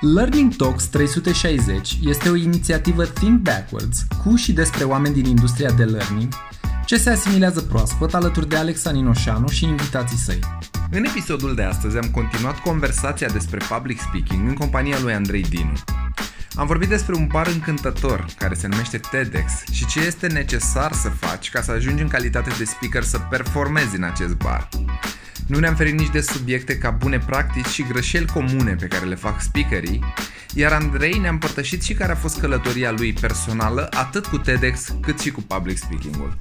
Learning Talks 360 este o inițiativă Think Backwards cu și despre oameni din industria de learning ce se asimilează proaspăt alături de Alexa Ninoșanu și invitații săi. În episodul de astăzi am continuat conversația despre public speaking în compania lui Andrei Dinu. Am vorbit despre un bar încântător care se numește TEDx și ce este necesar să faci ca să ajungi în calitate de speaker să performezi în acest bar. Nu ne-am ferit nici de subiecte ca bune practici și greșeli comune pe care le fac speakerii, iar Andrei ne-a împărtășit și care a fost călătoria lui personală atât cu TEDx cât și cu public speaking-ul.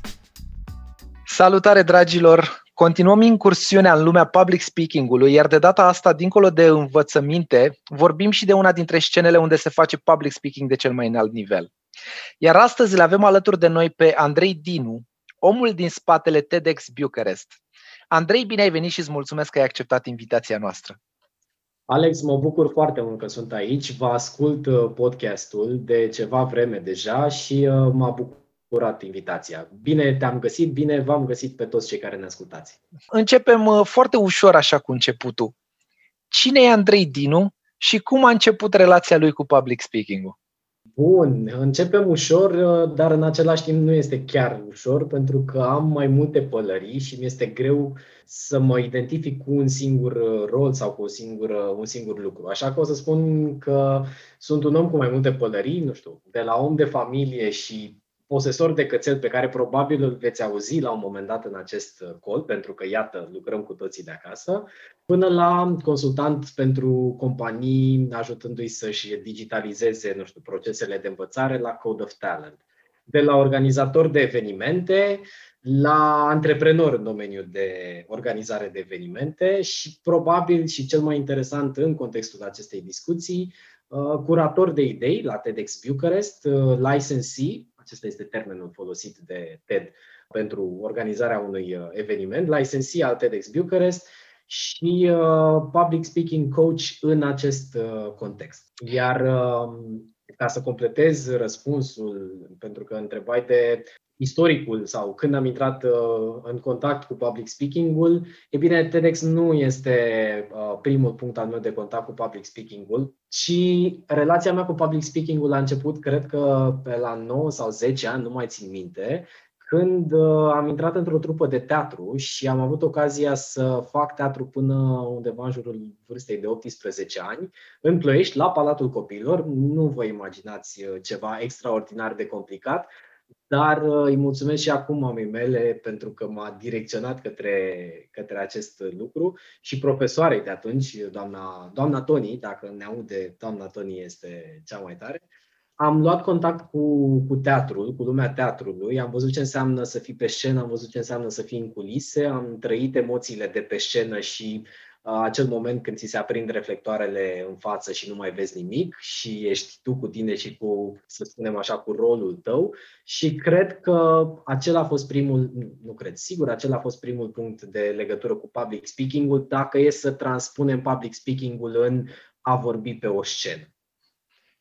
Salutare dragilor! Continuăm incursiunea în lumea public speaking-ului, iar de data asta, dincolo de învățăminte, vorbim și de una dintre scenele unde se face public speaking de cel mai înalt nivel. Iar astăzi îl avem alături de noi pe Andrei Dinu, omul din spatele TEDx Bucharest. Andrei, bine ai venit și îți mulțumesc că ai acceptat invitația noastră. Alex, mă bucur foarte mult că sunt aici. Vă ascult uh, podcastul de ceva vreme deja și uh, m-a bucurat invitația. Bine te-am găsit, bine v-am găsit pe toți cei care ne ascultați. Începem uh, foarte ușor așa cu începutul. Cine e Andrei Dinu și cum a început relația lui cu public speaking-ul? Bun, începem ușor, dar în același timp nu este chiar ușor, pentru că am mai multe pălării și mi este greu să mă identific cu un singur rol sau cu o singură, un singur lucru. Așa că o să spun că sunt un om cu mai multe pălării, nu știu, de la om de familie și posesor de cățel pe care probabil îl veți auzi la un moment dat în acest col, pentru că, iată, lucrăm cu toții de acasă, până la consultant pentru companii, ajutându-i să-și digitalizeze, nu știu, procesele de învățare la Code of Talent. De la organizator de evenimente la antreprenor în domeniul de organizare de evenimente și probabil și cel mai interesant în contextul acestei discuții, uh, curator de idei la TEDx Bucharest, uh, licensee, acesta este termenul folosit de TED pentru organizarea unui uh, eveniment, licensee al TEDx Bucharest și uh, public speaking coach în acest uh, context. Iar uh, ca să completez răspunsul, pentru că întrebai de istoricul sau când am intrat uh, în contact cu public speaking-ul, e bine, TEDx nu este uh, primul punct al meu de contact cu public speaking-ul, ci relația mea cu public speaking-ul a început, cred că pe la 9 sau 10 ani, nu mai țin minte, când uh, am intrat într-o trupă de teatru și am avut ocazia să fac teatru până undeva în jurul vârstei de 18 ani, în Ploiești, la Palatul Copiilor. Nu vă imaginați uh, ceva extraordinar de complicat, dar uh, îi mulțumesc și acum mamei mele pentru că m-a direcționat către, către acest lucru. Și profesoarei de atunci, doamna, doamna Toni, dacă ne aude, doamna Toni este cea mai tare, am luat contact cu, cu teatrul, cu lumea teatrului, am văzut ce înseamnă să fii pe scenă, am văzut ce înseamnă să fii în culise, am trăit emoțiile de pe scenă și uh, acel moment când ți se aprind reflectoarele în față și nu mai vezi nimic și ești tu cu tine și cu, să spunem așa, cu rolul tău și cred că acela a fost primul, nu cred, sigur, acela a fost primul punct de legătură cu public speaking-ul, dacă e să transpunem public speaking-ul în a vorbi pe o scenă.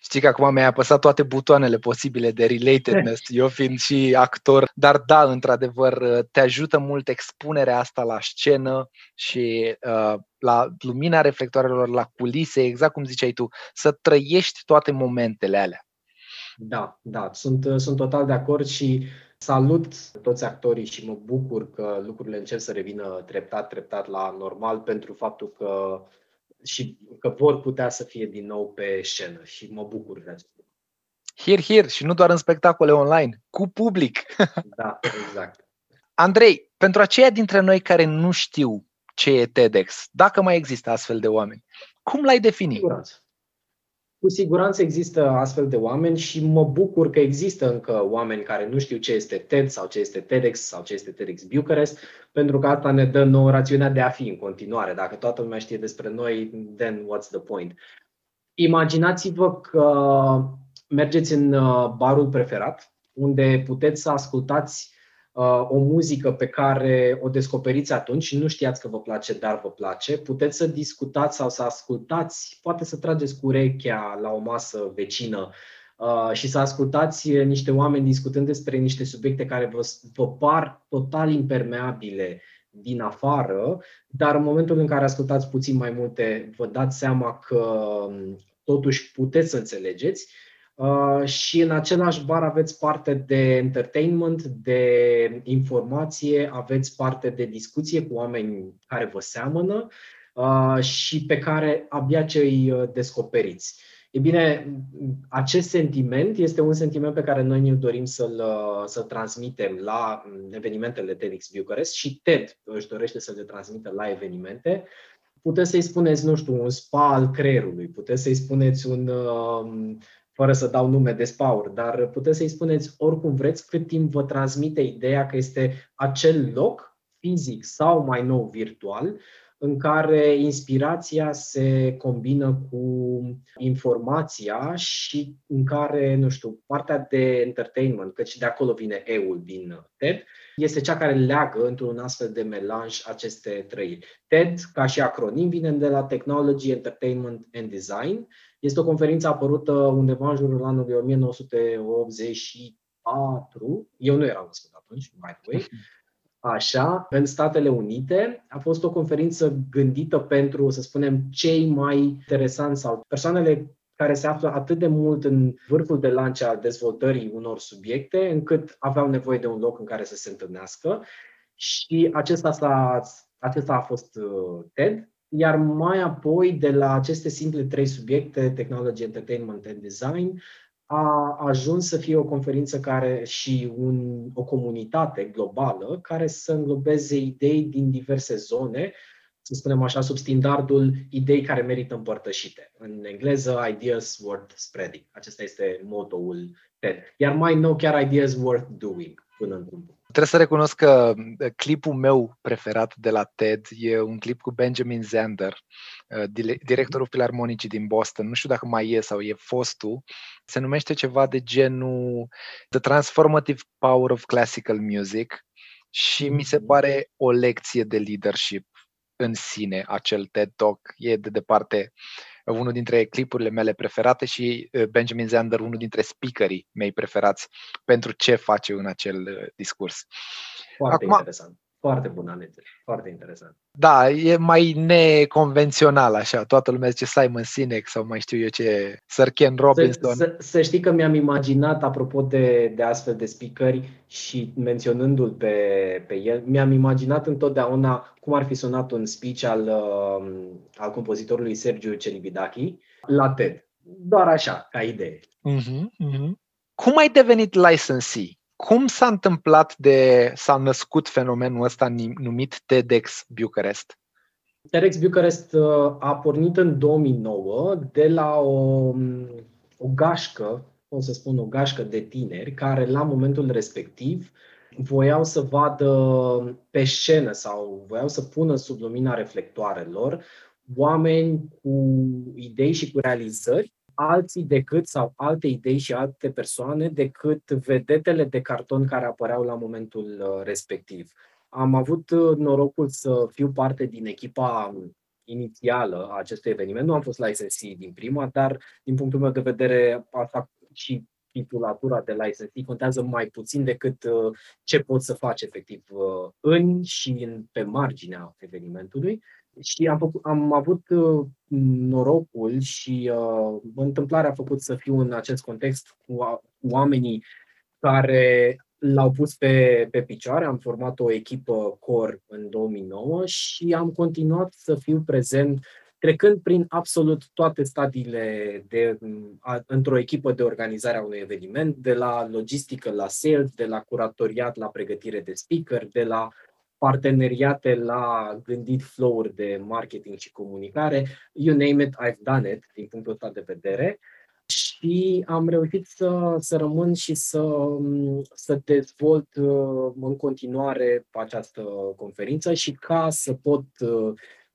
Știi că acum mi-ai apăsat toate butoanele posibile de relatedness, eu fiind și actor, dar da, într-adevăr, te ajută mult expunerea asta la scenă și uh, la lumina reflectoarelor, la culise, exact cum ziceai tu, să trăiești toate momentele alea. Da, da, sunt, sunt total de acord și salut toți actorii și mă bucur că lucrurile încep să revină treptat, treptat la normal pentru faptul că și că vor putea să fie din nou pe scenă și mă bucur de acest lucru. Here, here și nu doar în spectacole online, cu public. Da, exact. Andrei, pentru aceia dintre noi care nu știu ce e TEDx, dacă mai există astfel de oameni, cum l-ai defini? Siguranță. Cu siguranță există astfel de oameni și mă bucur că există încă oameni care nu știu ce este TED sau ce este TEDx sau ce este TEDx Bucharest, pentru că asta ne dă nouă rațiunea de a fi în continuare. Dacă toată lumea știe despre noi, then what's the point? Imaginați-vă că mergeți în uh, barul preferat, unde puteți să ascultați Uh, o muzică pe care o descoperiți atunci și nu știați că vă place, dar vă place, puteți să discutați sau să ascultați, poate să trageți cu urechea la o masă vecină uh, și să ascultați niște oameni discutând despre niște subiecte care vă, vă par total impermeabile din afară, dar în momentul în care ascultați puțin mai multe, vă dați seama că totuși puteți să înțelegeți Uh, și în același bar aveți parte de entertainment, de informație, aveți parte de discuție cu oameni care vă seamănă uh, și pe care abia ce îi uh, descoperiți. E bine, acest sentiment este un sentiment pe care noi ne dorim să-l, să-l transmitem la evenimentele TEDx Bucharest și TED își dorește să le transmită la evenimente. Puteți să-i spuneți, nu știu, un spa al creierului, puteți să-i spuneți un fără să dau nume de spaur, dar puteți să-i spuneți oricum vreți cât timp vă transmite ideea că este acel loc fizic sau mai nou virtual în care inspirația se combină cu informația și în care, nu știu, partea de entertainment, căci de acolo vine eul din TED, este cea care leagă într-un astfel de melanj aceste trei. TED, ca și acronim, vine de la Technology, Entertainment and Design este o conferință apărută undeva în jurul anului 1984. Eu nu eram născut atunci, by the way. Așa, în Statele Unite a fost o conferință gândită pentru, să spunem, cei mai interesanți sau persoanele care se află atât de mult în vârful de lance al dezvoltării unor subiecte, încât aveau nevoie de un loc în care să se întâlnească. Și acesta, s-a, acesta a fost uh, TED, iar mai apoi, de la aceste simple trei subiecte, Technology, Entertainment and Design, a ajuns să fie o conferință care și un, o comunitate globală care să înglobeze idei din diverse zone, să spunem așa, sub standardul idei care merită împărtășite. În engleză, ideas worth spreading. Acesta este motoul TED. Iar mai nou, chiar ideas worth doing până într-un punct. Trebuie să recunosc că clipul meu preferat de la TED e un clip cu Benjamin Zander, directorul filarmonicii din Boston. Nu știu dacă mai e sau e fostul. Se numește ceva de genul The Transformative Power of Classical Music și mi se pare o lecție de leadership în sine acel TED Talk. E de departe unul dintre clipurile mele preferate și Benjamin Zander, unul dintre speakerii mei preferați pentru ce face în acel discurs. Foarte Acum, interesant. Foarte bună alegere. Foarte interesant. Da, e mai neconvențional așa. Toată lumea zice Simon Sinek sau mai știu eu ce, Sir Ken Robinson. Să, să, să știi că mi-am imaginat, apropo de, de astfel de speakeri și menționându-l pe, pe el, mi-am imaginat întotdeauna cum ar fi sunat un speech al, uh, al compozitorului Sergiu Celibidache la TED. Doar așa, ca idee. Uh-huh, uh-huh. Cum ai devenit licensee? Cum s-a întâmplat de, s-a născut fenomenul ăsta numit TEDx Bucharest? TEDx Bucharest uh, a pornit în 2009 de la o, o gașcă, o să spun o gașcă de tineri, care la momentul respectiv voiau să vadă pe scenă sau voiau să pună sub lumina reflectoarelor oameni cu idei și cu realizări alții decât, sau alte idei și alte persoane decât vedetele de carton care apăreau la momentul uh, respectiv. Am avut uh, norocul să fiu parte din echipa inițială a acestui eveniment. Nu am fost licensee din prima, dar din punctul meu de vedere asta și titulatura de licensee contează mai puțin decât uh, ce poți să faci efectiv în și în, pe marginea evenimentului. Și am, făcut, am avut uh, norocul și uh, întâmplarea a făcut să fiu în acest context cu, cu oamenii care l-au pus pe, pe picioare. Am format o echipă core în 2009 și am continuat să fiu prezent trecând prin absolut toate stadiile de, a, într-o echipă de organizare a unui eveniment, de la logistică la sales, de la curatoriat la pregătire de speaker, de la parteneriate la gândit flow-uri de marketing și comunicare, you name it, I've done it, din punctul ăsta de vedere. Și am reușit să, să rămân și să, să dezvolt uh, în continuare această conferință și ca să pot uh,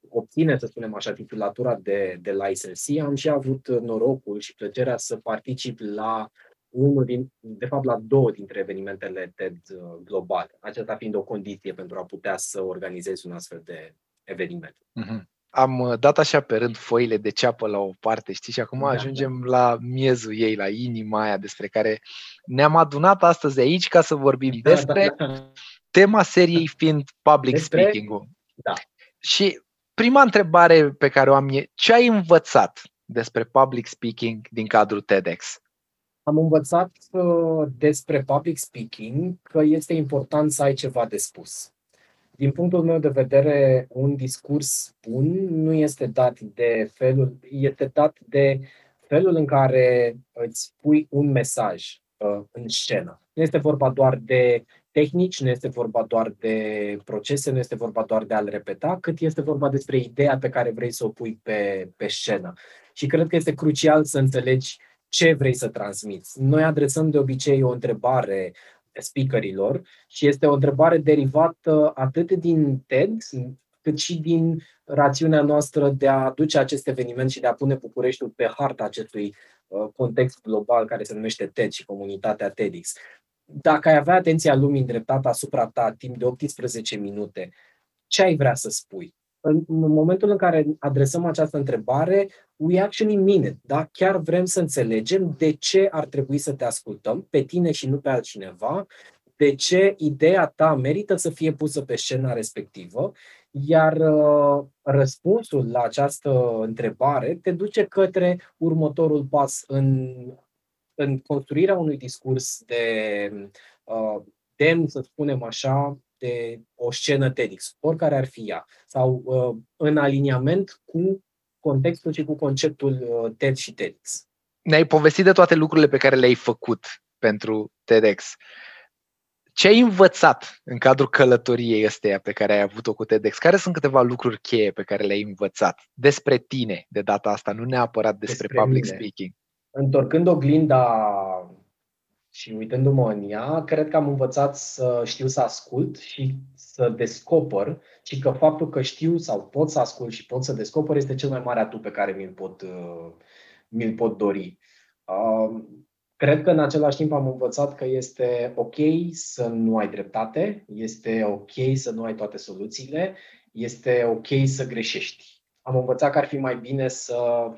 obține, să spunem așa, titulatura de, de licensee, am și avut norocul și plăcerea să particip la unul din, de fapt la două dintre evenimentele TED uh, globale, aceasta fiind o condiție pentru a putea să organizezi un astfel de eveniment. Mm-hmm. Am uh, dat așa pe rând foile de ceapă la o parte, știi, și acum da, ajungem da. la miezul ei, la inima aia despre care ne-am adunat astăzi aici ca să vorbim da, despre da, da. tema seriei fiind public Despre- speaking-ul. Da. Și prima întrebare pe care o am e, ce ai învățat despre public speaking din cadrul TEDx? Am învățat uh, despre public speaking că este important să ai ceva de spus. Din punctul meu de vedere, un discurs bun nu este dat de felul, este dat de felul în care îți pui un mesaj uh, în scenă. Nu este vorba doar de tehnici, nu este vorba doar de procese, nu este vorba doar de a-l repeta, cât este vorba despre ideea pe care vrei să o pui pe, pe scenă. Și cred că este crucial să înțelegi ce vrei să transmiți. Noi adresăm de obicei o întrebare speakerilor și este o întrebare derivată atât din TED, cât și din rațiunea noastră de a aduce acest eveniment și de a pune Bucureștiul pe harta acestui uh, context global care se numește TED și comunitatea TEDx. Dacă ai avea atenția lumii îndreptată asupra ta timp de 18 minute, ce ai vrea să spui? În, în momentul în care adresăm această întrebare, we actually mean it, da? Chiar vrem să înțelegem de ce ar trebui să te ascultăm, pe tine și nu pe altcineva, de ce ideea ta merită să fie pusă pe scena respectivă, iar uh, răspunsul la această întrebare te duce către următorul pas în, în construirea unui discurs de uh, demn, să spunem așa, de o scenă TEDx, oricare ar fi ea, sau uh, în aliniament cu contextul și cu conceptul uh, TED și TEDx. Ne-ai povestit de toate lucrurile pe care le-ai făcut pentru TEDx. Ce ai învățat în cadrul călătoriei ăsteia pe care ai avut-o cu TEDx? Care sunt câteva lucruri cheie pe care le-ai învățat despre tine de data asta, nu neapărat despre, Despre public mine. speaking? Întorcând oglinda și uitându-mă în ea, cred că am învățat să știu să ascult și să descoper și că faptul că știu sau pot să ascult și pot să descoper este cel mai mare atu pe care mi-l pot, uh, mi-l pot dori. Uh, Cred că în același timp am învățat că este ok să nu ai dreptate, este ok să nu ai toate soluțiile, este ok să greșești. Am învățat că ar fi mai bine să,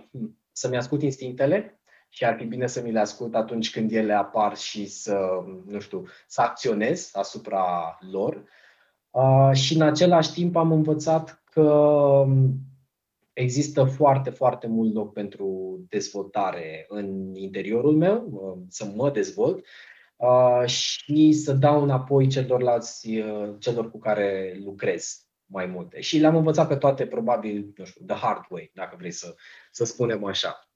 să-mi ascult instinctele și ar fi bine să mi le ascult atunci când ele apar și să, nu știu, să acționez asupra lor. Uh, și în același timp am învățat că există foarte, foarte mult loc pentru dezvoltare în interiorul meu, uh, să mă dezvolt uh, și să dau înapoi celorlalți, uh, celor cu care lucrez mai multe. Și le-am învățat pe toate, probabil, nu știu, the hard way, dacă vrei să, să spunem așa.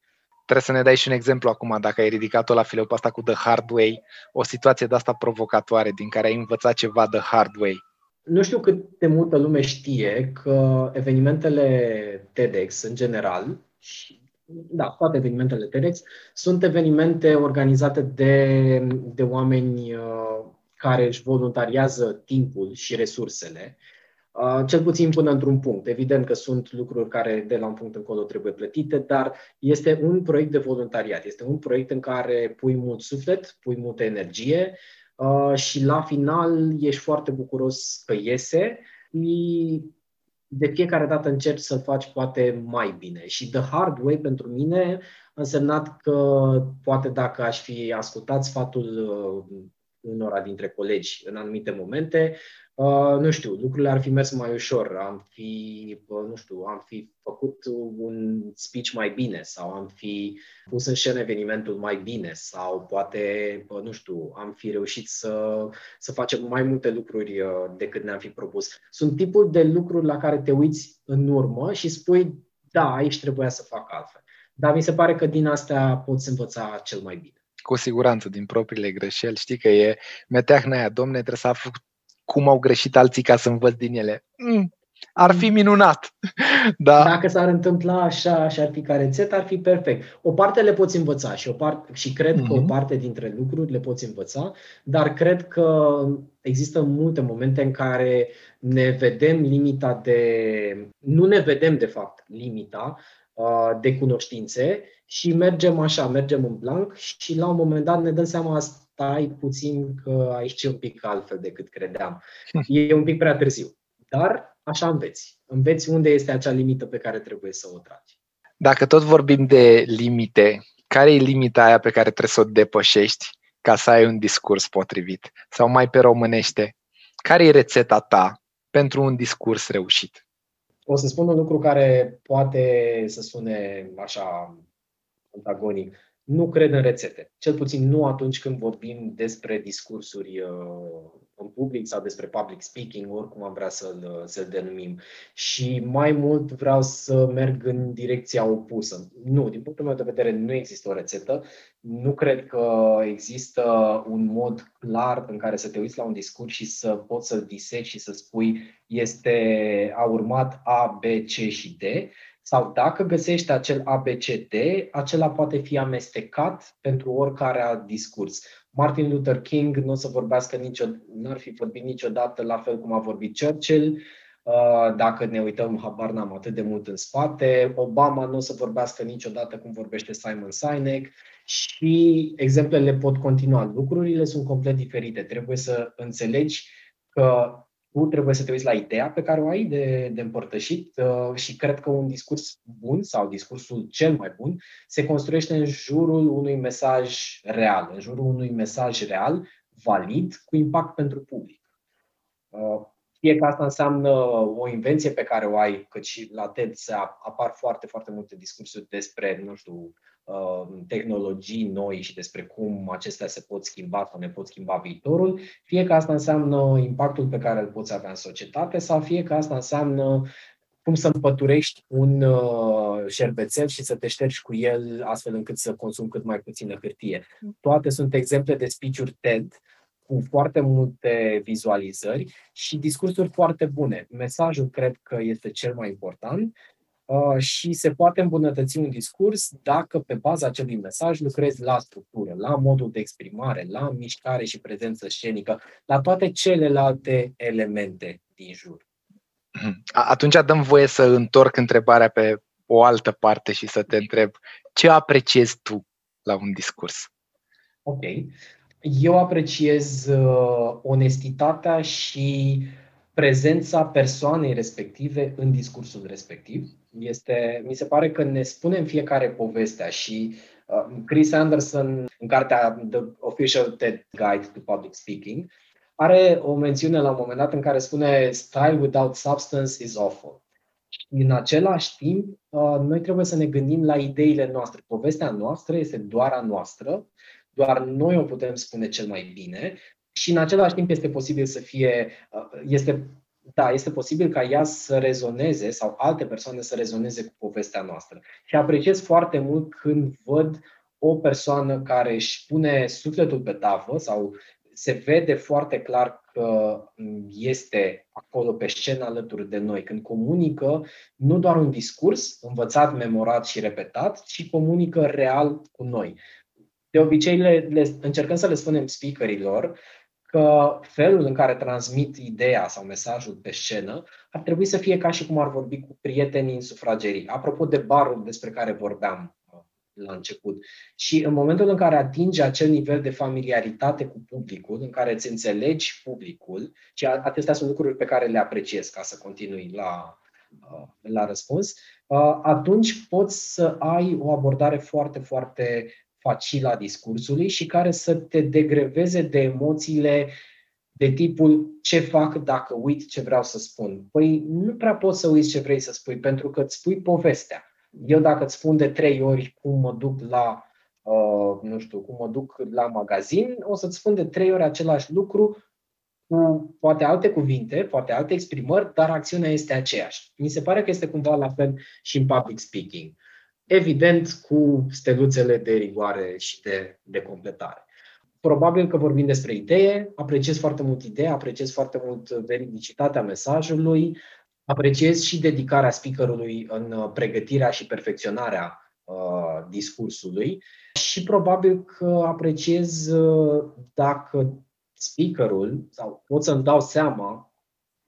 Trebuie să ne dai și un exemplu acum, dacă ai ridicat-o la fileu pe asta cu The Hard Way, o situație de asta provocatoare, din care ai învățat ceva The Hard Way. Nu știu cât de multă lume știe că evenimentele TEDx în general, și, da, toate evenimentele TEDx, sunt evenimente organizate de, de oameni uh, care își voluntariază timpul și resursele, uh, cel puțin până într-un punct. Evident că sunt lucruri care de la un punct încolo trebuie plătite, dar este un proiect de voluntariat, este un proiect în care pui mult suflet, pui multă energie, Uh, și la final ești foarte bucuros că iese și de fiecare dată încerci să-l faci poate mai bine. Și The Hard Way pentru mine a însemnat că poate dacă aș fi ascultat sfatul uh, unora dintre colegi în anumite momente, uh, nu știu, lucrurile ar fi mers mai ușor, am fi, uh, nu știu, am fi făcut un speech mai bine sau am fi pus în scenă evenimentul mai bine sau poate, uh, nu știu, am fi reușit să, să facem mai multe lucruri uh, decât ne-am fi propus. Sunt tipul de lucruri la care te uiți în urmă și spui, da, aici trebuia să fac altfel. Dar mi se pare că din astea poți învăța cel mai bine cu siguranță din propriile greșeli. Știi că e meteahna aia, domne, trebuie să aflu cum au greșit alții ca să învăț din ele. Mm, ar fi minunat. da. Dacă s-ar întâmpla așa și ar fi ca rețetă, ar fi perfect. O parte le poți învăța și, o parte, și cred mm-hmm. că o parte dintre lucruri le poți învăța, dar cred că există multe momente în care ne vedem limita de... Nu ne vedem, de fapt, limita uh, de cunoștințe și mergem așa, mergem în blank și la un moment dat ne dăm seama stai puțin că aici e un pic altfel decât credeam. E un pic prea târziu. Dar așa înveți. Înveți unde este acea limită pe care trebuie să o tragi. Dacă tot vorbim de limite, care e limita aia pe care trebuie să o depășești ca să ai un discurs potrivit? Sau mai pe românește, Care e rețeta ta pentru un discurs reușit? O să spun un lucru care poate să sune așa antagonic. Nu cred în rețete. Cel puțin nu atunci când vorbim despre discursuri uh, în public sau despre public speaking, oricum am vrea să-l, să-l denumim. Și mai mult vreau să merg în direcția opusă. Nu, din punctul meu de vedere nu există o rețetă. Nu cred că există un mod clar în care să te uiți la un discurs și să poți să-l diseci și să spui este a urmat A, B, C și D sau dacă găsești acel ABCD, acela poate fi amestecat pentru oricare alt discurs. Martin Luther King nu o să vorbească niciodată, n-ar fi vorbit niciodată la fel cum a vorbit Churchill, uh, dacă ne uităm, habar n-am atât de mult în spate. Obama nu o să vorbească niciodată cum vorbește Simon Sinek și exemplele pot continua. Lucrurile sunt complet diferite. Trebuie să înțelegi că tu trebuie să te uiți la ideea pe care o ai de, de împărtășit uh, și cred că un discurs bun sau discursul cel mai bun se construiește în jurul unui mesaj real, în jurul unui mesaj real, valid, cu impact pentru public. Uh, fie că asta înseamnă o invenție pe care o ai, cât și la TED se apar foarte, foarte multe discursuri despre, nu știu, Uh, tehnologii noi și despre cum acestea se pot schimba sau ne pot schimba viitorul, fie că asta înseamnă impactul pe care îl poți avea în societate sau fie că asta înseamnă cum să împăturești un uh, șervețel și să te ștergi cu el astfel încât să consumi cât mai puțină hârtie. Toate sunt exemple de speech-uri TED cu foarte multe vizualizări și discursuri foarte bune. Mesajul cred că este cel mai important Uh, și se poate îmbunătăți un discurs dacă pe baza acelui mesaj lucrezi la structură, la modul de exprimare, la mișcare și prezență scenică, la toate celelalte elemente din jur. Atunci dăm voie să întorc întrebarea pe o altă parte și să te întreb ce apreciezi tu la un discurs? Ok. Eu apreciez uh, onestitatea și prezența persoanei respective în discursul respectiv este, mi se pare că ne spunem fiecare povestea și uh, Chris Anderson, în cartea The Official TED Guide to Public Speaking, are o mențiune la un moment dat în care spune Style without substance is awful. În același timp, uh, noi trebuie să ne gândim la ideile noastre. Povestea noastră este doar a noastră, doar noi o putem spune cel mai bine și în același timp este posibil să fie, uh, este da, este posibil ca ea să rezoneze sau alte persoane să rezoneze cu povestea noastră. Și apreciez foarte mult când văd o persoană care își pune sufletul pe tavă sau se vede foarte clar că este acolo pe scenă alături de noi, când comunică nu doar un discurs învățat, memorat și repetat, ci comunică real cu noi. De obicei le, le, încercăm să le spunem speakerilor că felul în care transmit ideea sau mesajul pe scenă ar trebui să fie ca și cum ar vorbi cu prietenii în sufragerii. Apropo de barul despre care vorbeam uh, la început. Și în momentul în care atingi acel nivel de familiaritate cu publicul, în care îți înțelegi publicul, și acestea sunt lucruri pe care le apreciez ca să continui la, uh, la răspuns, uh, atunci poți să ai o abordare foarte, foarte facilă a discursului și care să te degreveze de emoțiile de tipul ce fac dacă uit ce vreau să spun. Păi nu prea poți să uiți ce vrei să spui, pentru că îți spui povestea. Eu dacă îți spun de trei ori cum mă duc la, uh, nu știu, cum mă duc la magazin, o să-ți spun de trei ori același lucru cu poate alte cuvinte, poate alte exprimări, dar acțiunea este aceeași. Mi se pare că este cumva la fel și în public speaking evident cu steluțele de rigoare și de, de completare. Probabil că vorbim despre idee, apreciez foarte mult ideea, apreciez foarte mult veridicitatea mesajului, apreciez și dedicarea speakerului în pregătirea și perfecționarea uh, discursului și probabil că apreciez uh, dacă speakerul, sau pot să-mi dau seama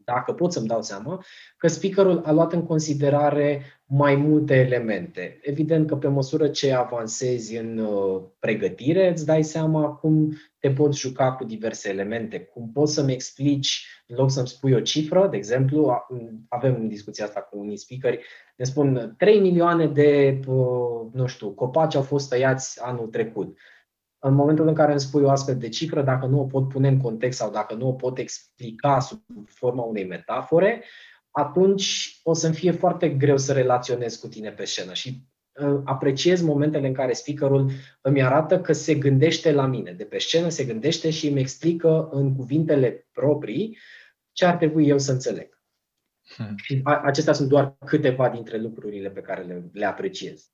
dacă pot să-mi dau seama, că speakerul a luat în considerare mai multe elemente. Evident că pe măsură ce avansezi în uh, pregătire, îți dai seama cum te poți juca cu diverse elemente, cum poți să-mi explici, în loc să-mi spui o cifră, de exemplu, avem în discuția asta cu unii speakeri, ne spun 3 milioane de, uh, nu știu, copaci au fost tăiați anul trecut. În momentul în care îmi spui o astfel de cifră, dacă nu o pot pune în context sau dacă nu o pot explica sub forma unei metafore, atunci o să-mi fie foarte greu să relaționez cu tine pe scenă și uh, apreciez momentele în care speakerul îmi arată că se gândește la mine. De pe scenă se gândește și îmi explică în cuvintele proprii ce ar trebui eu să înțeleg. Hmm. Și acestea sunt doar câteva dintre lucrurile pe care le, le apreciez.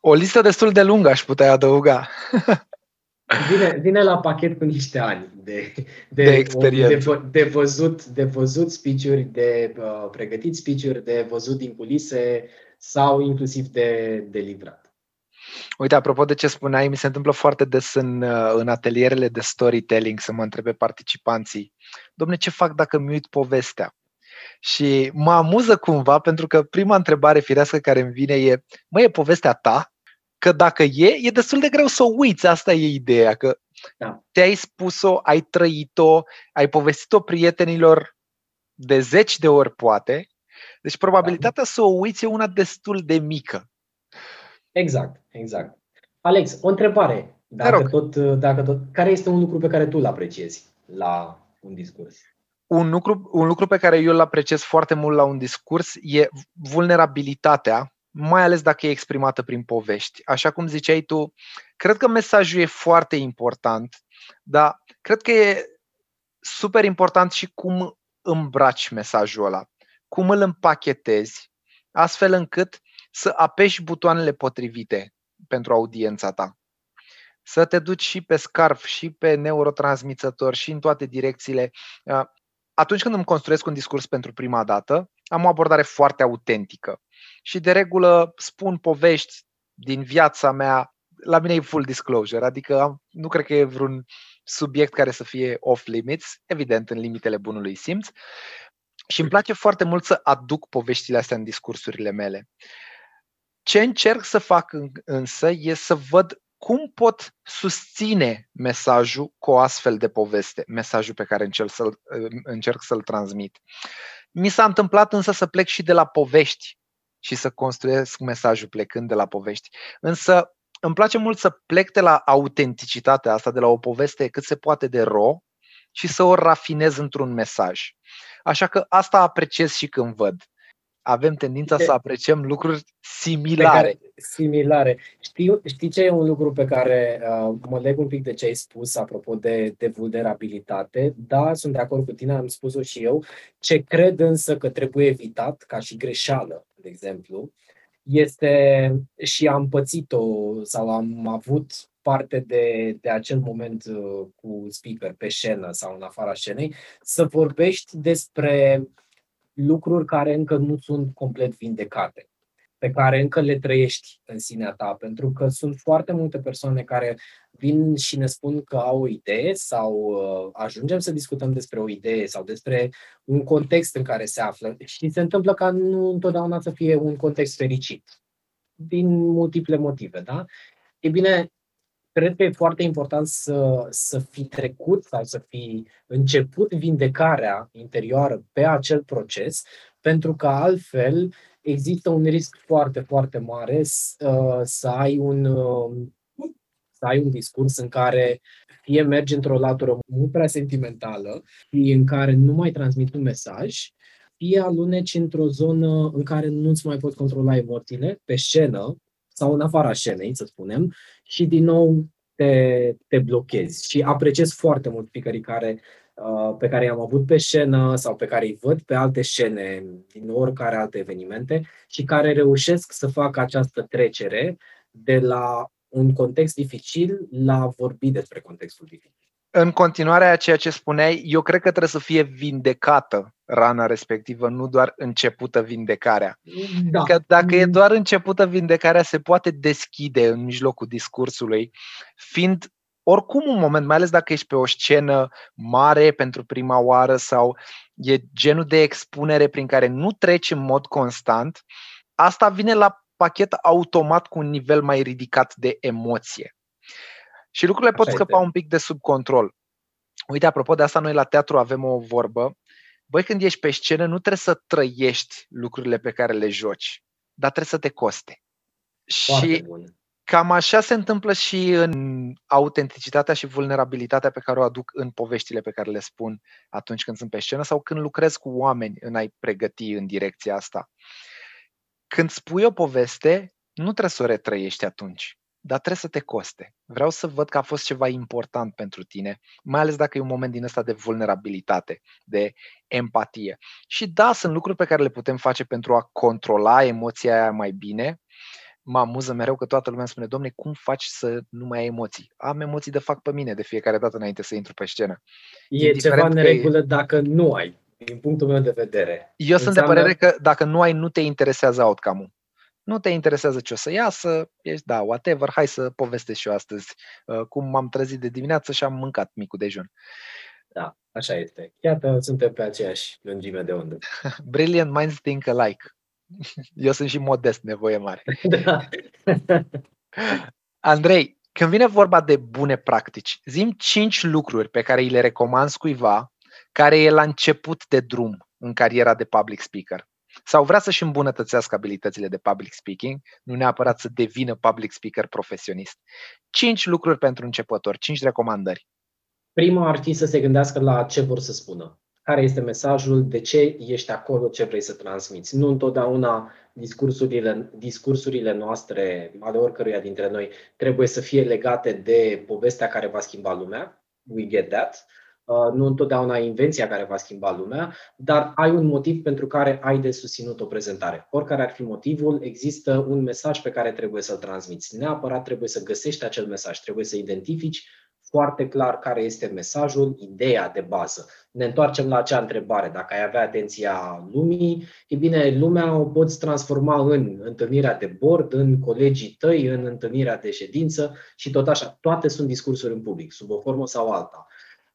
O listă destul de lungă aș putea adăuga. Vine, vine la pachet cu niște ani de, de, de experiență. De, de, văzut, de văzut speech-uri, de uh, pregătit speech-uri, de văzut din culise sau inclusiv de, de livrat. Uite, apropo de ce spuneai, mi se întâmplă foarte des în, uh, în atelierele de storytelling să mă întrebe participanții, domne, ce fac dacă mi uit povestea? Și mă amuză cumva pentru că prima întrebare firească care îmi vine e, mă, e povestea ta? Că dacă e, e destul de greu să o uiți, asta e ideea, că da. te-ai spus-o, ai trăit-o, ai povestit-o prietenilor de zeci de ori poate, deci probabilitatea da. să o uiți e una destul de mică. Exact, exact. Alex, o întrebare. Dacă tot, dacă tot, care este un lucru pe care tu îl apreciezi la un discurs? Un lucru, un lucru pe care eu îl apreciez foarte mult la un discurs e vulnerabilitatea, mai ales dacă e exprimată prin povești. Așa cum ziceai tu, cred că mesajul e foarte important, dar cred că e super important și cum îmbraci mesajul ăla, cum îl împachetezi, astfel încât să apeși butoanele potrivite pentru audiența ta. Să te duci și pe scarf, și pe neurotransmițător, și în toate direcțiile atunci când îmi construiesc un discurs pentru prima dată, am o abordare foarte autentică. Și de regulă spun povești din viața mea, la mine e full disclosure, adică am, nu cred că e vreun subiect care să fie off limits, evident în limitele bunului simț. Și îmi place foarte mult să aduc poveștile astea în discursurile mele. Ce încerc să fac însă e să văd cum pot susține mesajul cu o astfel de poveste, mesajul pe care încerc să-l, încerc să-l transmit. Mi s-a întâmplat însă să plec și de la povești și să construiesc mesajul plecând de la povești. Însă îmi place mult să plec de la autenticitatea asta, de la o poveste cât se poate de ro și să o rafinez într-un mesaj. Așa că asta apreciez și când văd avem tendința să apreciem lucruri similare. Care, similare. Știi, știi ce e un lucru pe care uh, mă leg un pic de ce ai spus apropo de, de vulnerabilitate? Da, sunt de acord cu tine, am spus-o și eu. Ce cred însă că trebuie evitat, ca și greșeală, de exemplu, este și am pățit-o sau am avut parte de, de acel moment uh, cu speaker pe scenă sau în afara scenei, să vorbești despre lucruri care încă nu sunt complet vindecate, pe care încă le trăiești în sinea ta, pentru că sunt foarte multe persoane care vin și ne spun că au o idee sau uh, ajungem să discutăm despre o idee sau despre un context în care se află și se întâmplă ca nu întotdeauna să fie un context fericit, din multiple motive, da? E bine, cred că e foarte important să, să fi trecut sau să fi început vindecarea interioară pe acel proces, pentru că altfel există un risc foarte, foarte mare să, să ai un, să ai un discurs în care fie mergi într-o latură mult prea sentimentală, fie în care nu mai transmit un mesaj, fie aluneci într-o zonă în care nu-ți mai poți controla emoțiile, pe scenă, sau în afara scenei, să spunem, și din nou te, te blochezi. Și apreciez foarte mult speakerii care, uh, pe care i-am avut pe scenă sau pe care îi văd pe alte scene din oricare alte evenimente și care reușesc să facă această trecere de la un context dificil la vorbi despre contextul dificil în continuare a ceea ce spuneai, eu cred că trebuie să fie vindecată rana respectivă, nu doar începută vindecarea. Da. Că dacă e doar începută vindecarea, se poate deschide în mijlocul discursului, fiind oricum un moment, mai ales dacă ești pe o scenă mare pentru prima oară sau e genul de expunere prin care nu treci în mod constant, asta vine la pachet automat cu un nivel mai ridicat de emoție. Și lucrurile pot scăpa un pic de sub control. Uite, apropo de asta, noi la teatru avem o vorbă. Băi, când ești pe scenă, nu trebuie să trăiești lucrurile pe care le joci, dar trebuie să te coste. Foarte și bun. Cam așa se întâmplă și în autenticitatea și vulnerabilitatea pe care o aduc în poveștile pe care le spun atunci când sunt pe scenă sau când lucrez cu oameni în a-i pregăti în direcția asta. Când spui o poveste, nu trebuie să o retrăiești atunci, dar trebuie să te coste. Vreau să văd că a fost ceva important pentru tine, mai ales dacă e un moment din ăsta de vulnerabilitate, de empatie. Și da, sunt lucruri pe care le putem face pentru a controla emoția aia mai bine, mă amuză mereu că toată lumea spune, domne, cum faci să nu mai ai emoții? Am emoții de fac pe mine de fiecare dată înainte să intru pe scenă. E Indiferent ceva neregulă e... dacă nu ai, din punctul meu de vedere. Eu Înseamnă... sunt de părere că dacă nu ai, nu te interesează outcome-ul. Nu te interesează ce o să iasă, ești, da, whatever, hai să povestesc și eu astăzi uh, cum m-am trezit de dimineață și am mâncat micul dejun. Da, așa este. Iată, suntem pe aceeași lungime de undă. Brilliant minds think alike. Eu sunt și modest, nevoie mare. Da. Andrei, când vine vorba de bune practici, zim cinci lucruri pe care îi le recomand cuiva care e la început de drum în cariera de public speaker sau vrea să-și îmbunătățească abilitățile de public speaking, nu neapărat să devină public speaker profesionist. Cinci lucruri pentru începători, cinci recomandări. Prima ar fi să se gândească la ce vor să spună care este mesajul, de ce ești acolo, ce vrei să transmiți. Nu întotdeauna discursurile, discursurile noastre, ale oricăruia dintre noi, trebuie să fie legate de povestea care va schimba lumea. We get that. Uh, nu întotdeauna invenția care va schimba lumea, dar ai un motiv pentru care ai de susținut o prezentare. Oricare ar fi motivul, există un mesaj pe care trebuie să-l transmiți. Neapărat trebuie să găsești acel mesaj, trebuie să identifici foarte clar care este mesajul, ideea de bază. Ne întoarcem la acea întrebare. Dacă ai avea atenția lumii, e bine, lumea o poți transforma în întâlnirea de bord, în colegii tăi, în întâlnirea de ședință și tot așa. Toate sunt discursuri în public, sub o formă sau alta.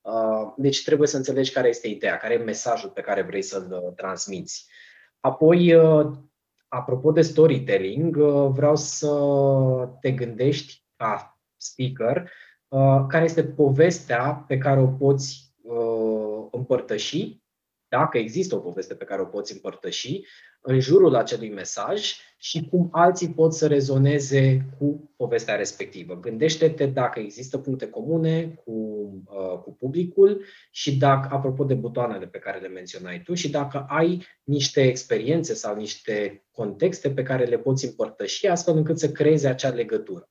Uh, deci trebuie să înțelegi care este ideea, care e mesajul pe care vrei să-l uh, transmiți. Apoi, uh, apropo de storytelling, vreau să te gândești ca speaker Uh, care este povestea pe care o poți uh, împărtăși, dacă există o poveste pe care o poți împărtăși, în jurul acelui mesaj și cum alții pot să rezoneze cu povestea respectivă. Gândește-te dacă există puncte comune cu, uh, cu publicul și dacă, apropo de butoanele pe care le menționai tu, și dacă ai niște experiențe sau niște contexte pe care le poți împărtăși astfel încât să creezi acea legătură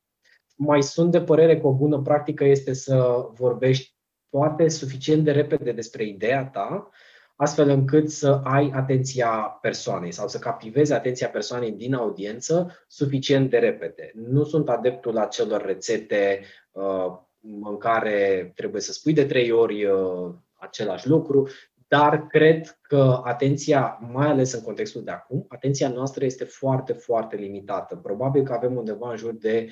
mai sunt de părere că o bună practică este să vorbești poate suficient de repede despre ideea ta, astfel încât să ai atenția persoanei sau să captivezi atenția persoanei din audiență suficient de repede. Nu sunt adeptul acelor rețete uh, în care trebuie să spui de trei ori uh, același lucru, dar cred că atenția, mai ales în contextul de acum, atenția noastră este foarte, foarte limitată. Probabil că avem undeva în jur de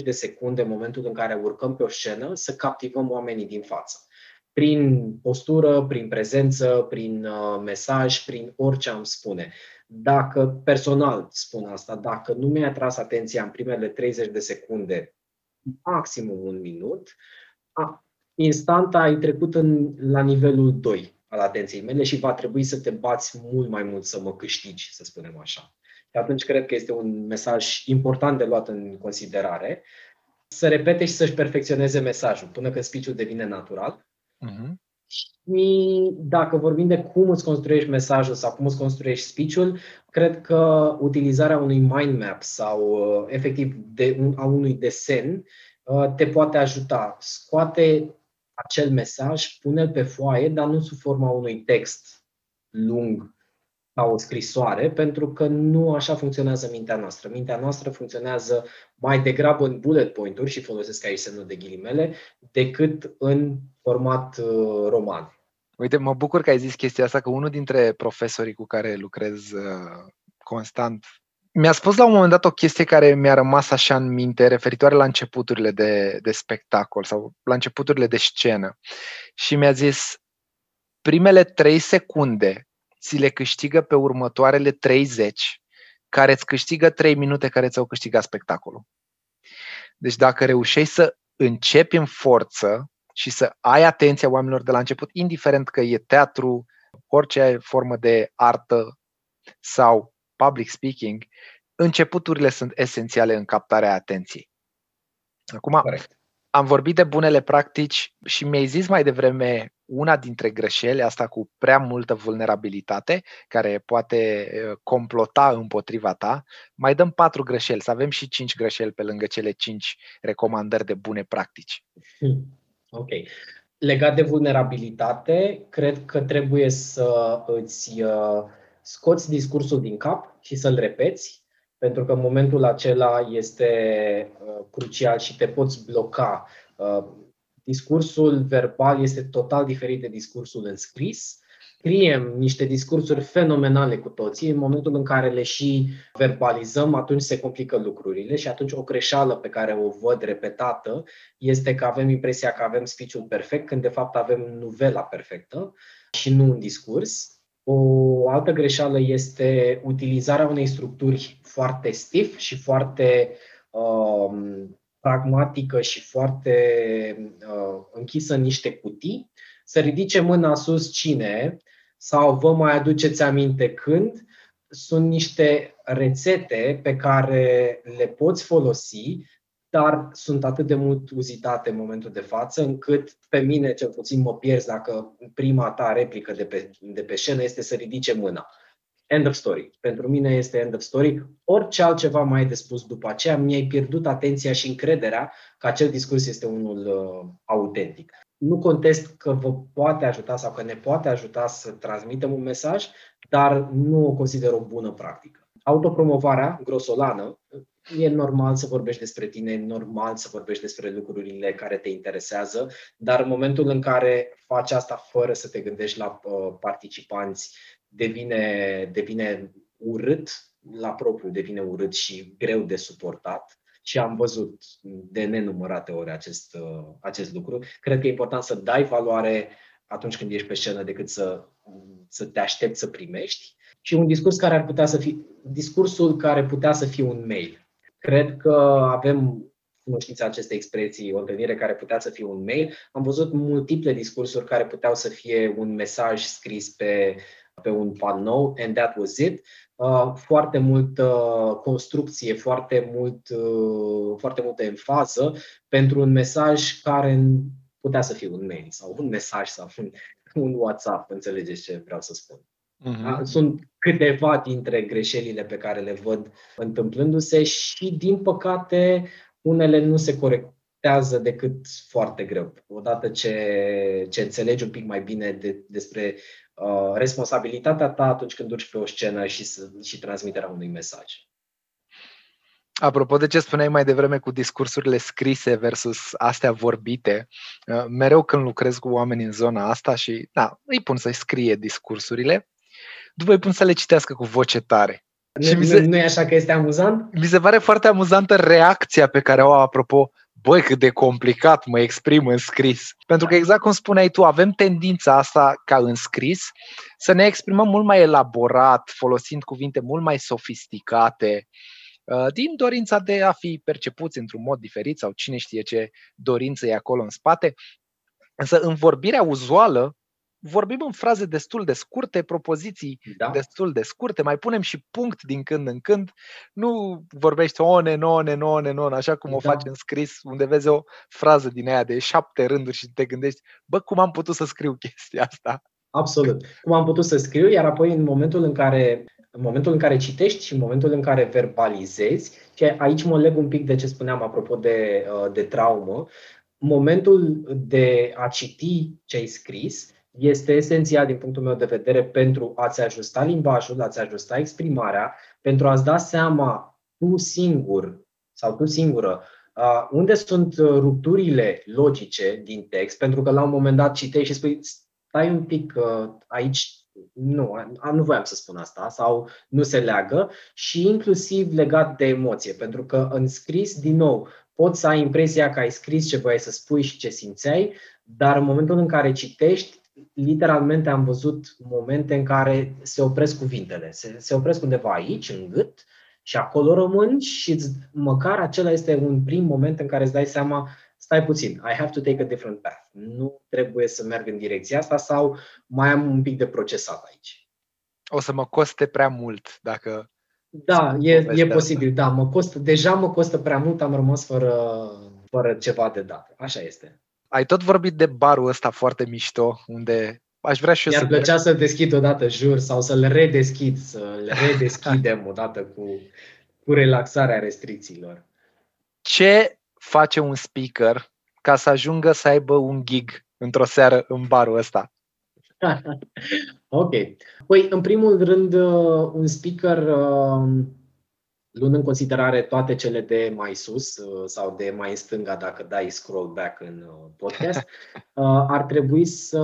20-30 de secunde în momentul în care urcăm pe o scenă să captivăm oamenii din față. Prin postură, prin prezență, prin uh, mesaj, prin orice am spune. Dacă personal spun asta, dacă nu mi-a atras atenția în primele 30 de secunde, maximum un minut, instant ai trecut în, la nivelul 2 al atenției mele și va trebui să te bați mult mai mult să mă câștigi, să spunem așa. Și atunci cred că este un mesaj important de luat în considerare. Să repete și să-și perfecționeze mesajul până când speech-ul devine natural. Uh-huh. Și dacă vorbim de cum îți construiești mesajul sau cum îți construiești speech-ul, cred că utilizarea unui mind map sau uh, efectiv de, a unui desen uh, te poate ajuta. Scoate acel mesaj, pune pe foaie, dar nu sub forma unui text lung ca o scrisoare, pentru că nu așa funcționează mintea noastră. Mintea noastră funcționează mai degrabă în bullet point-uri, și folosesc aici semnul de ghilimele, decât în format uh, roman. Uite, mă bucur că ai zis chestia asta, că unul dintre profesorii cu care lucrez uh, constant mi-a spus la un moment dat o chestie care mi-a rămas așa în minte, referitoare la începuturile de, de spectacol sau la începuturile de scenă. Și mi-a zis, primele trei secunde ți le câștigă pe următoarele 30, care îți câștigă 3 minute care ți-au câștigat spectacolul. Deci dacă reușești să începi în forță și să ai atenția oamenilor de la început, indiferent că e teatru, orice formă de artă sau public speaking, începuturile sunt esențiale în captarea atenției. Acum, Corect. am vorbit de bunele practici și mi-ai zis mai devreme una dintre greșeli, asta cu prea multă vulnerabilitate, care poate complota împotriva ta. Mai dăm patru greșeli, să avem și cinci greșeli pe lângă cele cinci recomandări de bune practici. Ok. Legat de vulnerabilitate, cred că trebuie să îți scoți discursul din cap și să-l repeți, pentru că în momentul acela este crucial și te poți bloca discursul verbal este total diferit de discursul în scris. Scriem niște discursuri fenomenale cu toții, în momentul în care le și verbalizăm, atunci se complică lucrurile și atunci o greșeală pe care o văd repetată este că avem impresia că avem speech perfect, când de fapt avem nuvela perfectă și nu un discurs. O altă greșeală este utilizarea unei structuri foarte stiff și foarte um, pragmatică și foarte uh, închisă în niște cutii, să ridice mâna sus cine sau vă mai aduceți aminte când, sunt niște rețete pe care le poți folosi, dar sunt atât de mult uzitate în momentul de față, încât pe mine cel puțin mă pierzi dacă prima ta replică de pe, de pe scenă este să ridice mâna. End of story. Pentru mine este end of story. Orice altceva mai ai de spus după aceea, mi-ai pierdut atenția și încrederea că acel discurs este unul uh, autentic. Nu contest că vă poate ajuta sau că ne poate ajuta să transmitem un mesaj, dar nu o consider o bună practică. Autopromovarea grosolană, e normal să vorbești despre tine, e normal să vorbești despre lucrurile care te interesează, dar în momentul în care faci asta fără să te gândești la uh, participanți, devine, devine urât la propriu, devine urât și greu de suportat și am văzut de nenumărate ori acest, uh, acest lucru. Cred că e important să dai valoare atunci când ești pe scenă decât să, să te aștepți să primești și un discurs care ar putea să fie, discursul care putea să fie un mail. Cred că avem cunoștința acestei expresii, o întâlnire care putea să fie un mail. Am văzut multiple discursuri care puteau să fie un mesaj scris pe pe un panou and that was it. Uh, foarte multă construcție, foarte, mult, uh, foarte multă enfază pentru un mesaj care putea să fie un mail sau un mesaj sau un, un WhatsApp, înțelegeți ce vreau să spun. Uh-huh. Sunt câteva dintre greșelile pe care le văd întâmplându-se și, din păcate, unele nu se corectează decât foarte greu. Odată ce, ce înțelegi un pic mai bine de, despre Uh, responsabilitatea ta atunci când duci pe o scenă și, și transmiterea unui mesaj. Apropo de ce spuneai mai devreme cu discursurile scrise versus astea vorbite, uh, mereu când lucrez cu oameni în zona asta și da, îi pun să-i scrie discursurile, după îi pun să le citească cu voce tare. Nu, și mi se, nu e așa că este amuzant? Mi se pare foarte amuzantă reacția pe care o au apropo băi, cât de complicat mă exprim în scris. Pentru că exact cum spuneai tu, avem tendința asta ca în scris să ne exprimăm mult mai elaborat, folosind cuvinte mult mai sofisticate, uh, din dorința de a fi percepuți într-un mod diferit sau cine știe ce dorință e acolo în spate. Însă în vorbirea uzuală, vorbim în fraze destul de scurte, propoziții da. destul de scurte, mai punem și punct din când în când. Nu vorbești one, none, none, none, așa cum da. o faci în scris, unde vezi o frază din aia de șapte rânduri și te gândești, bă, cum am putut să scriu chestia asta? Absolut. Cum am putut să scriu, iar apoi în momentul în care în momentul în care citești și în momentul în care verbalizezi, și aici mă leg un pic de ce spuneam apropo de, uh, de traumă, momentul de a citi ce ai scris este esențial din punctul meu de vedere pentru a-ți ajusta limbajul, a-ți ajusta exprimarea, pentru a-ți da seama tu singur sau tu singură unde sunt rupturile logice din text, pentru că la un moment dat citești și spui stai un pic aici nu, nu voiam să spun asta, sau nu se leagă. Și inclusiv legat de emoție, pentru că în scris, din nou, poți să ai impresia că ai scris ce voiai să spui și ce simțeai, dar în momentul în care citești, literalmente am văzut momente în care se opresc cuvintele, se, se opresc undeva aici, în gât, și acolo rămân și măcar acela este un prim moment în care îți dai seama, stai puțin, I have to take a different path. Nu trebuie să merg în direcția asta sau mai am un pic de procesat aici. O să mă coste prea mult dacă Da, e, e posibil, da. Mă costă, deja mă costă prea mult, am rămas fără, fără ceva de dat. Așa este. Ai tot vorbit de barul ăsta foarte mișto, unde aș vrea și eu Mi-ar să... plăcea să deschid odată, jur, sau să-l redeschid, să-l redeschidem odată cu, cu relaxarea restricțiilor. Ce face un speaker ca să ajungă să aibă un gig într-o seară în barul ăsta? ok. Păi, în primul rând, uh, un speaker, uh, luând în considerare toate cele de mai sus uh, sau de mai în stânga, dacă dai scroll back în podcast, ar trebui să,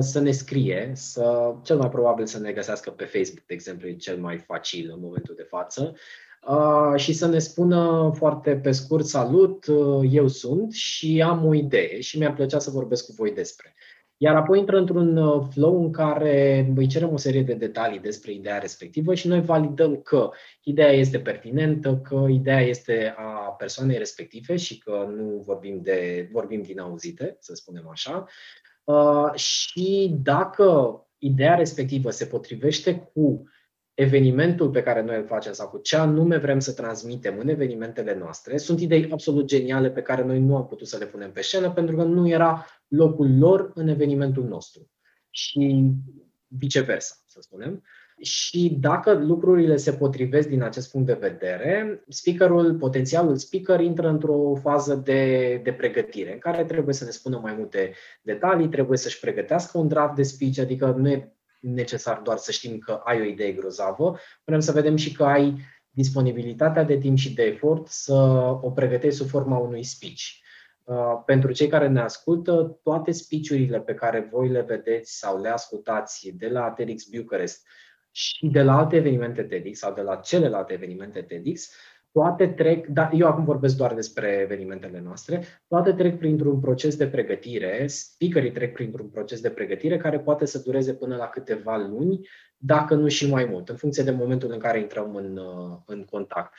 să ne scrie, să, cel mai probabil să ne găsească pe Facebook, de exemplu, e cel mai facil în momentul de față, și să ne spună foarte pe scurt, salut, eu sunt și am o idee și mi-ar plăcea să vorbesc cu voi despre. Iar apoi intră într-un uh, flow în care îi cerem o serie de detalii despre ideea respectivă și noi validăm că ideea este pertinentă, că ideea este a persoanei respective și că nu vorbim, de, vorbim din auzite, să spunem așa. Uh, și dacă ideea respectivă se potrivește cu evenimentul pe care noi îl facem sau cu ce anume vrem să transmitem în evenimentele noastre, sunt idei absolut geniale pe care noi nu am putut să le punem pe scenă pentru că nu era locul lor în evenimentul nostru. Și viceversa, să spunem. Și dacă lucrurile se potrivesc din acest punct de vedere, speakerul, potențialul speaker intră într-o fază de, de pregătire, în care trebuie să ne spună mai multe detalii, trebuie să-și pregătească un draft de speech, adică nu e necesar doar să știm că ai o idee grozavă, vrem să vedem și că ai disponibilitatea de timp și de efort să o pregătești sub forma unui speech. Uh, pentru cei care ne ascultă, toate speech pe care voi le vedeți sau le ascultați de la TEDx Bucharest și de la alte evenimente TEDx sau de la celelalte evenimente TEDx toate trec, dar eu acum vorbesc doar despre evenimentele noastre, toate trec printr-un proces de pregătire, speakerii trec printr-un proces de pregătire care poate să dureze până la câteva luni, dacă nu și mai mult, în funcție de momentul în care intrăm în, uh, în contact.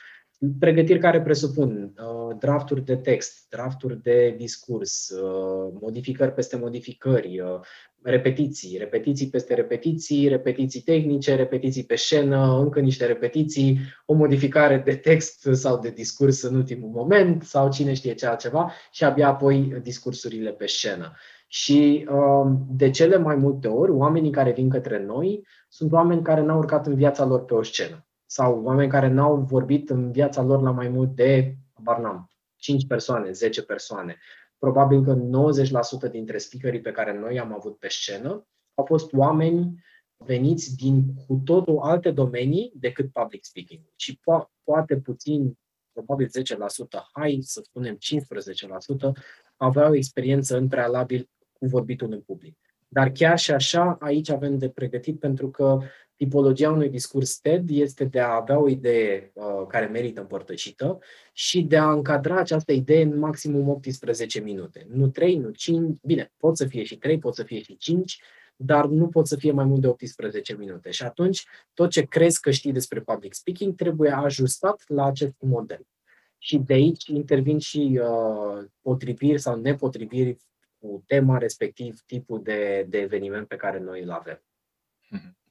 Pregătiri care presupun uh, drafturi de text, drafturi de discurs, uh, modificări peste modificări, uh, repetiții, repetiții peste repetiții, repetiții tehnice, repetiții pe scenă, încă niște repetiții, o modificare de text sau de discurs în ultimul moment sau cine știe ce altceva și abia apoi discursurile pe scenă. Și um, de cele mai multe ori, oamenii care vin către noi sunt oameni care n-au urcat în viața lor pe o scenă sau oameni care n-au vorbit în viața lor la mai mult de, barnam, 5 persoane, 10 persoane probabil că 90% dintre speakerii pe care noi am avut pe scenă au fost oameni veniți din cu totul alte domenii decât public speaking. Și po- poate puțin, probabil 10%, hai să spunem 15%, aveau experiență în prealabil cu vorbitul în public. Dar chiar și așa, aici avem de pregătit pentru că tipologia unui discurs TED este de a avea o idee uh, care merită împărtășită și de a încadra această idee în maximum 18 minute. Nu 3, nu 5, bine, pot să fie și 3, pot să fie și 5, dar nu pot să fie mai mult de 18 minute. Și atunci, tot ce crezi că știi despre public speaking trebuie ajustat la acest model. Și de aici intervin și uh, potriviri sau nepotriviri cu tema, respectiv tipul de, de eveniment pe care noi îl avem. Mm-hmm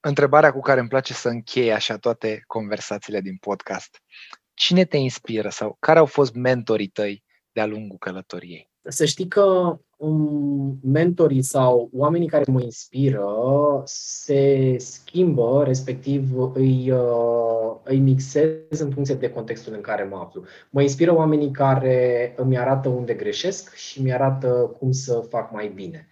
întrebarea cu care îmi place să închei așa toate conversațiile din podcast. Cine te inspiră sau care au fost mentorii tăi de-a lungul călătoriei? Să știi că um, mentorii sau oamenii care mă inspiră se schimbă, respectiv îi, uh, îi mixez în funcție de contextul în care mă aflu. Mă inspiră oamenii care îmi arată unde greșesc și mi arată cum să fac mai bine.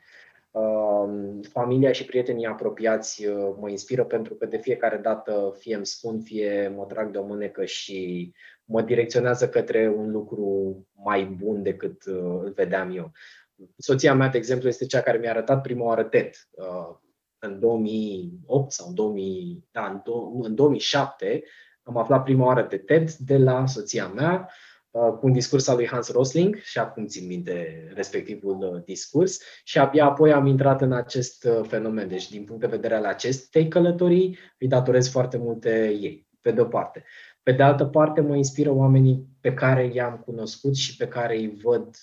Um, familia și prietenii apropiați uh, mă inspiră pentru că de fiecare dată fie îmi spun, fie mă trag de o mânecă și mă direcționează către un lucru mai bun decât uh, îl vedeam eu. Soția mea, de exemplu, este cea care mi-a arătat prima oară TED uh, în 2008 sau în, 2000, da, în 2007 am aflat prima oară de TED de la soția mea Uh, cu un discurs al lui Hans Rosling și acum țin minte respectivul uh, discurs și abia apoi am intrat în acest uh, fenomen. Deci, din punct de vedere al acestei călătorii, îi datorez foarte multe ei, pe de-o parte. Pe de altă parte, mă inspiră oamenii pe care i-am cunoscut și pe care îi văd,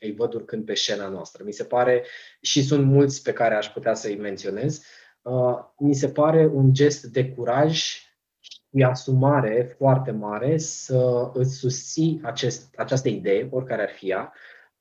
îi văd urcând pe scena noastră. Mi se pare, și sunt mulți pe care aș putea să-i menționez, mi se pare un gest de curaj e asumare foarte mare să îți susții acest, această idee, oricare ar fi ea,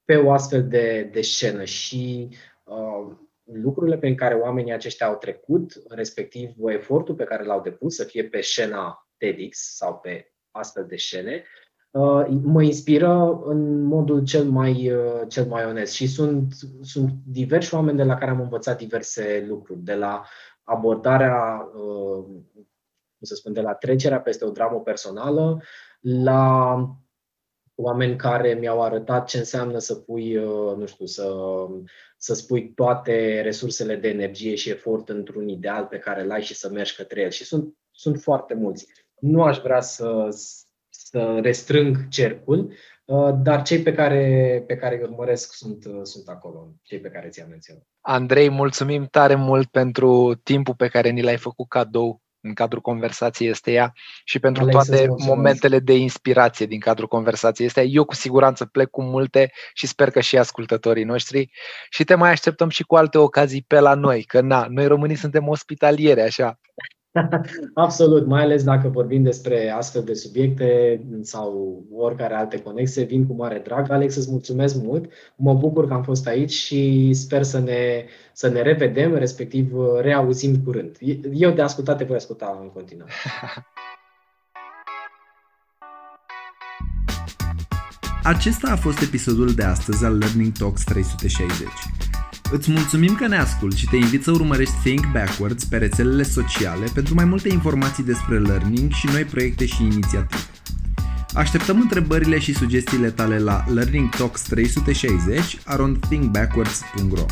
pe o astfel de, de scenă și uh, lucrurile pe care oamenii aceștia au trecut, respectiv efortul pe care l-au depus să fie pe scena TEDx sau pe astfel de scene, uh, mă inspiră în modul cel mai, uh, cel mai onest și sunt, sunt diversi oameni de la care am învățat diverse lucruri, de la abordarea, uh, cum să spun, de la trecerea peste o dramă personală, la oameni care mi-au arătat ce înseamnă să pui, nu știu, să, să spui toate resursele de energie și efort într-un ideal pe care l-ai și să mergi către el. Și sunt, sunt foarte mulți. Nu aș vrea să, să restrâng cercul, uh, dar cei pe care, pe care îi urmăresc sunt, uh, sunt acolo, cei pe care ți-am menționat. Andrei, mulțumim tare mult pentru timpul pe care ni l-ai făcut cadou în cadrul conversației esteia și pentru Alex, toate momentele de inspirație din cadrul conversației esteia. Eu cu siguranță plec cu multe și sper că și ascultătorii noștri și te mai așteptăm și cu alte ocazii pe la noi, că na, noi românii suntem ospitaliere, așa. Absolut, mai ales dacă vorbim despre astfel de subiecte sau oricare alte conexe, vin cu mare drag. Alex, îți mulțumesc mult, mă bucur că am fost aici și sper să ne, să ne revedem, respectiv reauzim curând. Eu de ascultat te voi asculta în continuare. Acesta a fost episodul de astăzi al Learning Talks 360. Îți mulțumim că ne asculti și te invit să urmărești Think Backwards pe rețelele sociale pentru mai multe informații despre learning și noi proiecte și inițiative. Așteptăm întrebările și sugestiile tale la Learning Talks 360 arond thinkbackwards.ro